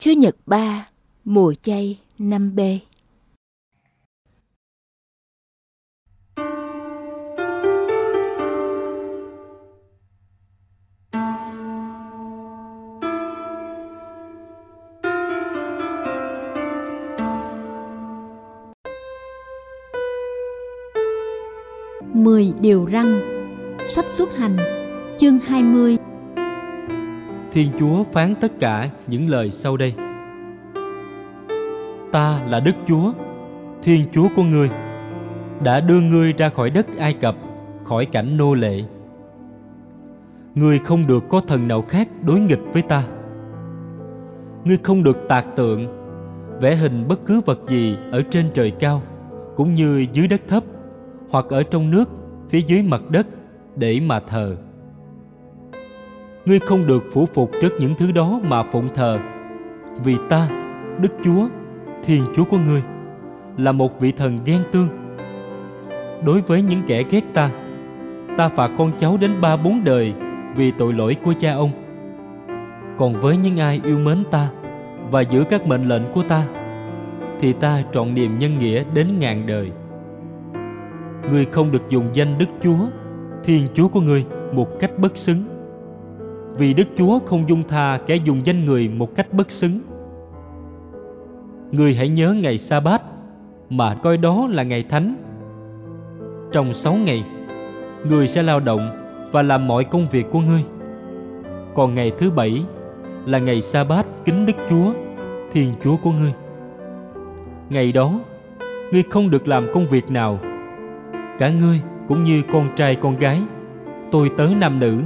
Chúa Nhật 3, mùa chay 5B. Mười điều răng Sách xuất hành Chương 20 Thiên Chúa phán tất cả những lời sau đây. Ta là Đức Chúa, Thiên Chúa của ngươi, đã đưa ngươi ra khỏi đất Ai Cập, khỏi cảnh nô lệ. Ngươi không được có thần nào khác đối nghịch với ta. Ngươi không được tạc tượng, vẽ hình bất cứ vật gì ở trên trời cao, cũng như dưới đất thấp, hoặc ở trong nước, phía dưới mặt đất, để mà thờ ngươi không được phủ phục trước những thứ đó mà phụng thờ. Vì ta, đức chúa, thiên chúa của ngươi, là một vị thần ghen tương. Đối với những kẻ ghét ta ta phạt con cháu đến ba bốn đời vì tội lỗi của cha ông. Còn với những ai yêu mến ta và giữ các mệnh lệnh của ta, thì ta trọn niềm nhân nghĩa đến ngàn đời. Ngươi không được dùng danh đức chúa, thiên chúa của ngươi một cách bất xứng vì Đức Chúa không dung tha kẻ dùng danh người một cách bất xứng. Người hãy nhớ ngày sa bát mà coi đó là ngày thánh. Trong sáu ngày, người sẽ lao động và làm mọi công việc của ngươi. Còn ngày thứ bảy là ngày sa bát kính Đức Chúa, Thiên Chúa của ngươi. Ngày đó, ngươi không được làm công việc nào. Cả ngươi cũng như con trai con gái, tôi tớ nam nữ,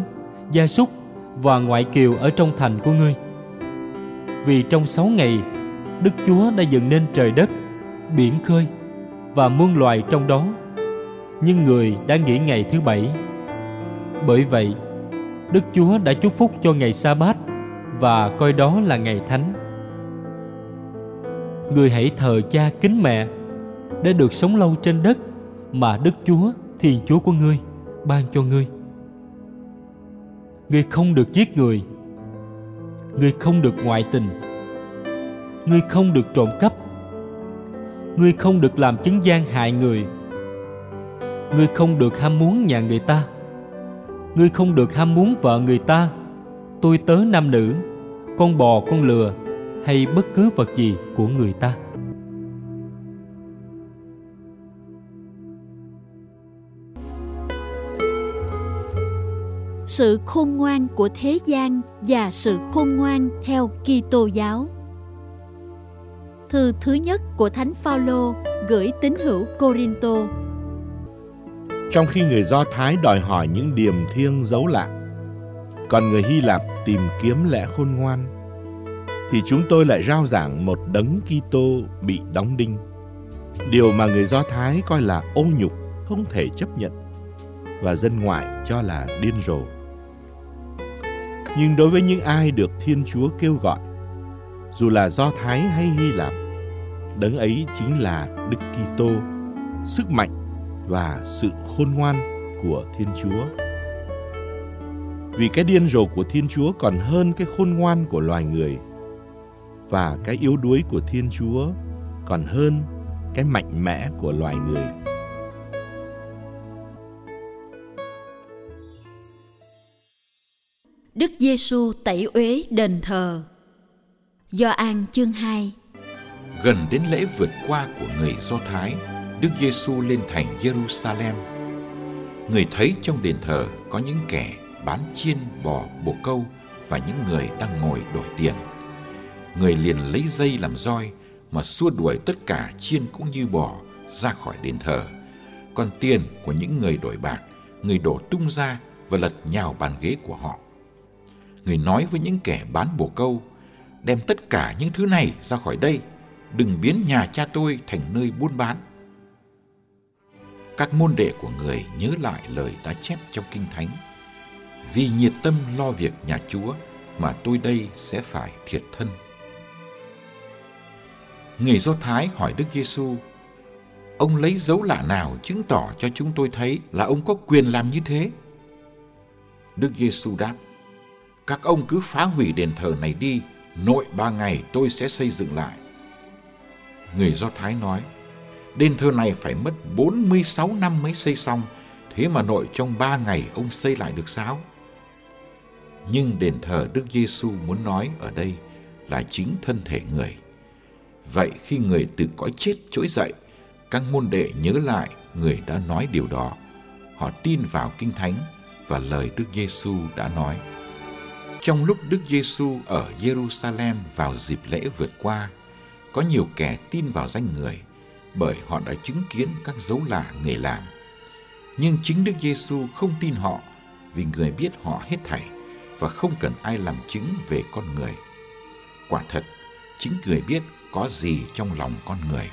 gia súc và ngoại kiều ở trong thành của ngươi. Vì trong sáu ngày, Đức Chúa đã dựng nên trời đất, biển khơi và muôn loài trong đó. Nhưng người đã nghỉ ngày thứ bảy. Bởi vậy, Đức Chúa đã chúc phúc cho ngày sa bát và coi đó là ngày thánh. Người hãy thờ cha kính mẹ để được sống lâu trên đất mà Đức Chúa, Thiên Chúa của ngươi ban cho ngươi. Ngươi không được giết người. Ngươi không được ngoại tình. Ngươi không được trộm cắp. Ngươi không được làm chứng gian hại người. Ngươi không được ham muốn nhà người ta. Ngươi không được ham muốn vợ người ta. Tôi tớ nam nữ, Con bò con lừa Hay bất cứ vật gì của người ta. Sự khôn ngoan của thế gian và sự khôn ngoan theo Kitô giáo. Thư thứ nhất của Thánh Phaolô gửi tín hữu Corinto. Trong khi người Do Thái đòi hỏi những điềm thiêng dấu lạ, còn người Hy Lạp tìm kiếm lẽ khôn ngoan, thì chúng tôi lại rao giảng một đấng Kitô bị đóng đinh. Điều mà người Do Thái coi là ô nhục không thể chấp nhận và dân ngoại cho là điên rồ. Nhưng đối với những ai được Thiên Chúa kêu gọi, dù là Do Thái hay Hy Lạp, đấng ấy chính là Đức Kitô, sức mạnh và sự khôn ngoan của Thiên Chúa. Vì cái điên rồ của Thiên Chúa còn hơn cái khôn ngoan của loài người và cái yếu đuối của Thiên Chúa còn hơn cái mạnh mẽ của loài người. Đức Giêsu tẩy uế đền thờ. Do An chương 2 Gần đến lễ vượt qua của người Do Thái, Đức Giêsu lên thành Jerusalem. Người thấy trong đền thờ có những kẻ bán chiên, bò, bồ câu và những người đang ngồi đổi tiền. Người liền lấy dây làm roi mà xua đuổi tất cả chiên cũng như bò ra khỏi đền thờ. Còn tiền của những người đổi bạc, người đổ tung ra và lật nhào bàn ghế của họ người nói với những kẻ bán bồ câu, đem tất cả những thứ này ra khỏi đây, đừng biến nhà cha tôi thành nơi buôn bán. Các môn đệ của người nhớ lại lời đã chép trong Kinh Thánh. Vì nhiệt tâm lo việc nhà Chúa mà tôi đây sẽ phải thiệt thân. Người Do Thái hỏi Đức Giêsu: Ông lấy dấu lạ nào chứng tỏ cho chúng tôi thấy là ông có quyền làm như thế? Đức Giêsu đáp: các ông cứ phá hủy đền thờ này đi nội ba ngày tôi sẽ xây dựng lại. Người Do Thái nói, đền thờ này phải mất 46 năm mới xây xong, thế mà nội trong ba ngày ông xây lại được sao? Nhưng đền thờ Đức Giêsu muốn nói ở đây là chính thân thể người. Vậy khi người từ cõi chết trỗi dậy, các môn đệ nhớ lại người đã nói điều đó. Họ tin vào Kinh Thánh và lời Đức Giêsu đã nói. Trong lúc Đức Giêsu ở Jerusalem vào dịp lễ vượt qua, có nhiều kẻ tin vào danh người bởi họ đã chứng kiến các dấu lạ người làm. Nhưng chính Đức Giêsu không tin họ vì người biết họ hết thảy và không cần ai làm chứng về con người. Quả thật, chính người biết có gì trong lòng con người.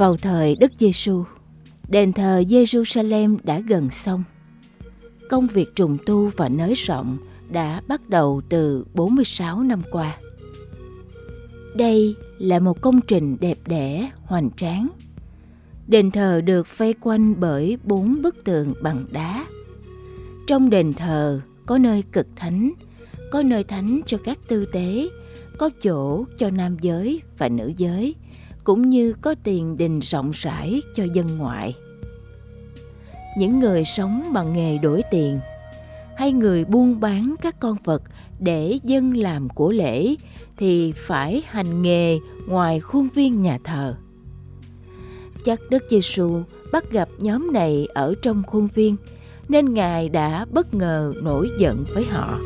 Vào thời Đức Giêsu, đền thờ Jerusalem đã gần xong. Công việc trùng tu và nới rộng đã bắt đầu từ 46 năm qua. Đây là một công trình đẹp đẽ, hoành tráng. Đền thờ được vây quanh bởi bốn bức tường bằng đá. Trong đền thờ có nơi cực thánh, có nơi thánh cho các tư tế, có chỗ cho nam giới và nữ giới, cũng như có tiền đình rộng rãi cho dân ngoại. Những người sống bằng nghề đổi tiền hay người buôn bán các con vật để dân làm của lễ thì phải hành nghề ngoài khuôn viên nhà thờ. Chắc Đức Giêsu bắt gặp nhóm này ở trong khuôn viên nên Ngài đã bất ngờ nổi giận với họ.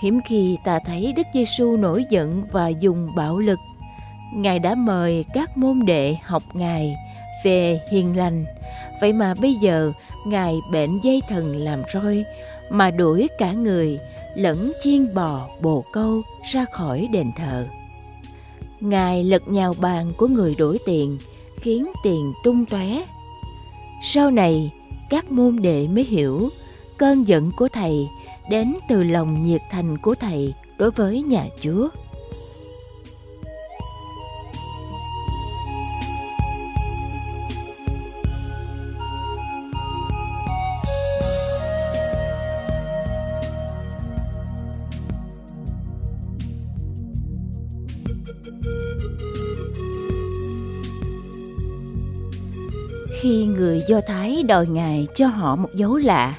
Hiếm khi ta thấy Đức Giêsu nổi giận và dùng bạo lực. Ngài đã mời các môn đệ học Ngài về hiền lành. Vậy mà bây giờ Ngài bệnh dây thần làm roi mà đuổi cả người lẫn chiên bò bồ câu ra khỏi đền thờ. Ngài lật nhào bàn của người đổi tiền khiến tiền tung tóe. Sau này, các môn đệ mới hiểu cơn giận của thầy đến từ lòng nhiệt thành của thầy đối với nhà Chúa. Khi người Do Thái đòi Ngài cho họ một dấu lạ,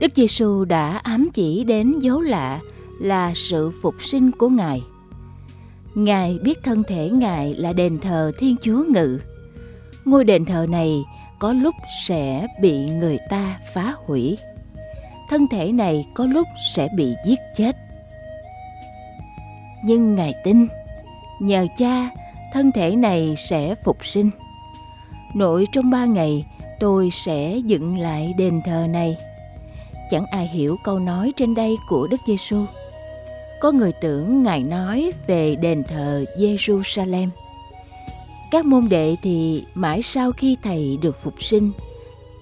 Đức Giêsu đã ám chỉ đến dấu lạ là sự phục sinh của Ngài. Ngài biết thân thể Ngài là đền thờ Thiên Chúa ngự. Ngôi đền thờ này có lúc sẽ bị người ta phá hủy. Thân thể này có lúc sẽ bị giết chết. Nhưng Ngài tin, nhờ cha, thân thể này sẽ phục sinh. Nội trong ba ngày, tôi sẽ dựng lại đền thờ này chẳng ai hiểu câu nói trên đây của Đức Giêsu. Có người tưởng Ngài nói về đền thờ Jerusalem. Các môn đệ thì mãi sau khi Thầy được phục sinh,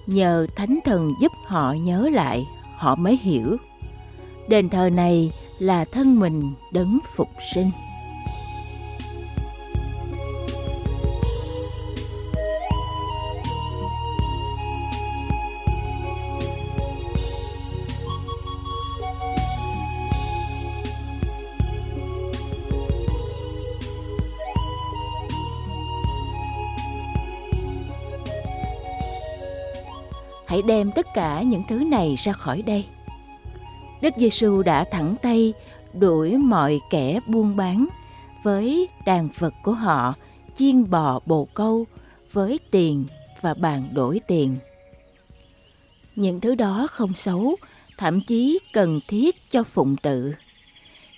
nhờ Thánh Thần giúp họ nhớ lại, họ mới hiểu. Đền thờ này là thân mình đấng phục sinh. Hãy đem tất cả những thứ này ra khỏi đây. Đức Giêsu đã thẳng tay đuổi mọi kẻ buôn bán với đàn vật của họ chiên bò bồ câu với tiền và bàn đổi tiền. Những thứ đó không xấu, thậm chí cần thiết cho phụng tự.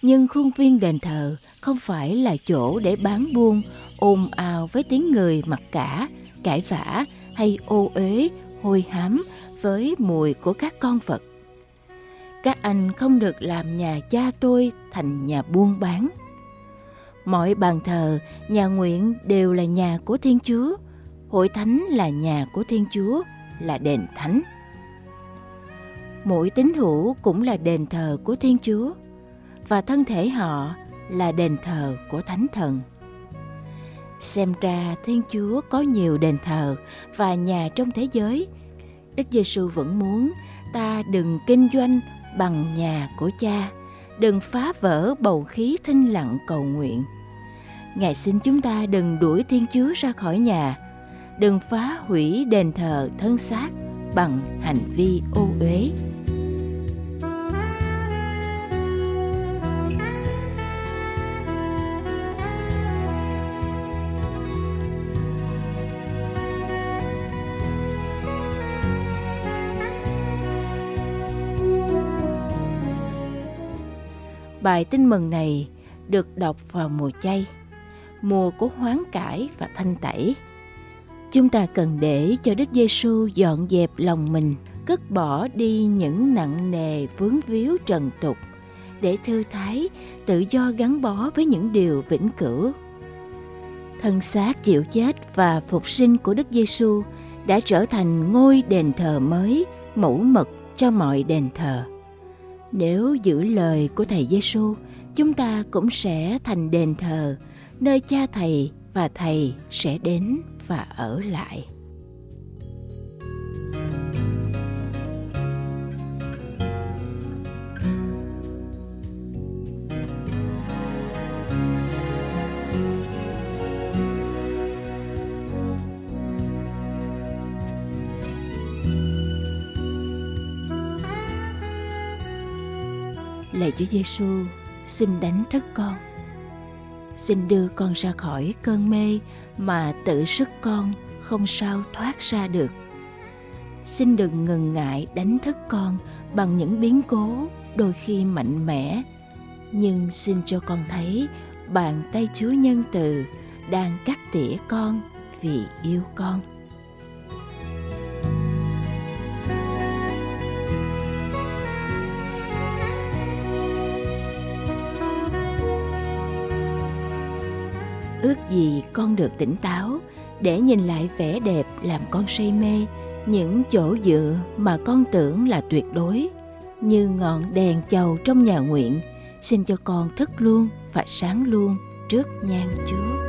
Nhưng khuôn viên đền thờ không phải là chỗ để bán buôn ồn ào với tiếng người mặc cả, cãi vã hay ô uế hôi hám với mùi của các con vật. Các anh không được làm nhà cha tôi thành nhà buôn bán. Mọi bàn thờ, nhà nguyện đều là nhà của Thiên Chúa. Hội thánh là nhà của Thiên Chúa, là đền thánh. Mỗi tín hữu cũng là đền thờ của Thiên Chúa và thân thể họ là đền thờ của Thánh Thần. Xem ra Thiên Chúa có nhiều đền thờ và nhà trong thế giới. Đức Giêsu vẫn muốn ta đừng kinh doanh bằng nhà của cha, đừng phá vỡ bầu khí thinh lặng cầu nguyện. Ngài xin chúng ta đừng đuổi Thiên Chúa ra khỏi nhà, đừng phá hủy đền thờ thân xác bằng hành vi ô uế. Bài tin mừng này được đọc vào mùa chay, mùa của hoán cải và thanh tẩy. Chúng ta cần để cho Đức Giêsu dọn dẹp lòng mình, cất bỏ đi những nặng nề vướng víu trần tục để thư thái, tự do gắn bó với những điều vĩnh cửu. Thân xác chịu chết và phục sinh của Đức Giêsu đã trở thành ngôi đền thờ mới, mẫu mực cho mọi đền thờ. Nếu giữ lời của Thầy Giêsu, chúng ta cũng sẽ thành đền thờ, nơi cha Thầy và Thầy sẽ đến và ở lại. Lạy Chúa Giêsu, xin đánh thức con. Xin đưa con ra khỏi cơn mê mà tự sức con không sao thoát ra được. Xin đừng ngần ngại đánh thức con bằng những biến cố đôi khi mạnh mẽ, nhưng xin cho con thấy bàn tay Chúa nhân từ đang cắt tỉa con vì yêu con. Ước gì con được tỉnh táo, để nhìn lại vẻ đẹp làm con say mê, những chỗ dựa mà con tưởng là tuyệt đối. Như ngọn đèn chầu trong nhà nguyện, xin cho con thức luôn và sáng luôn trước nhan chúa.